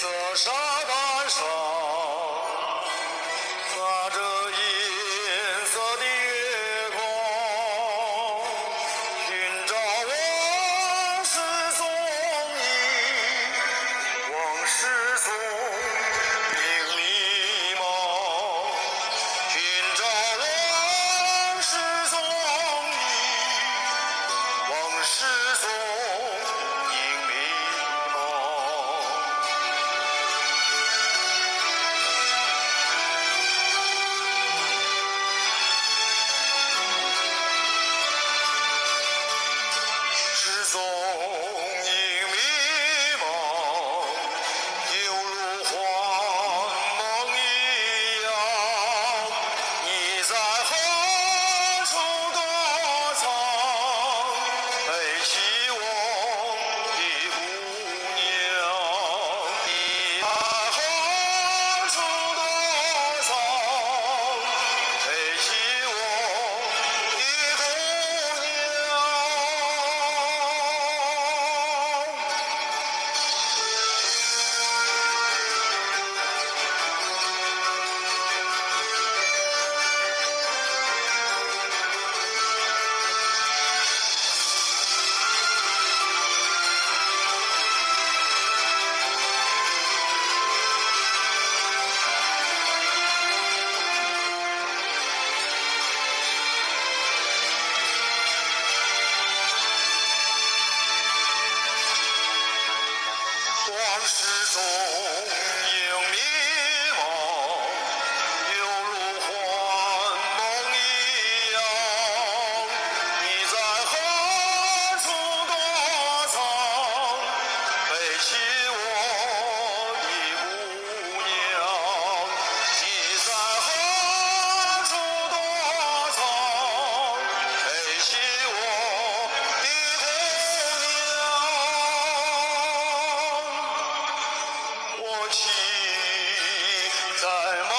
色沙巴 all. 始终 ah 在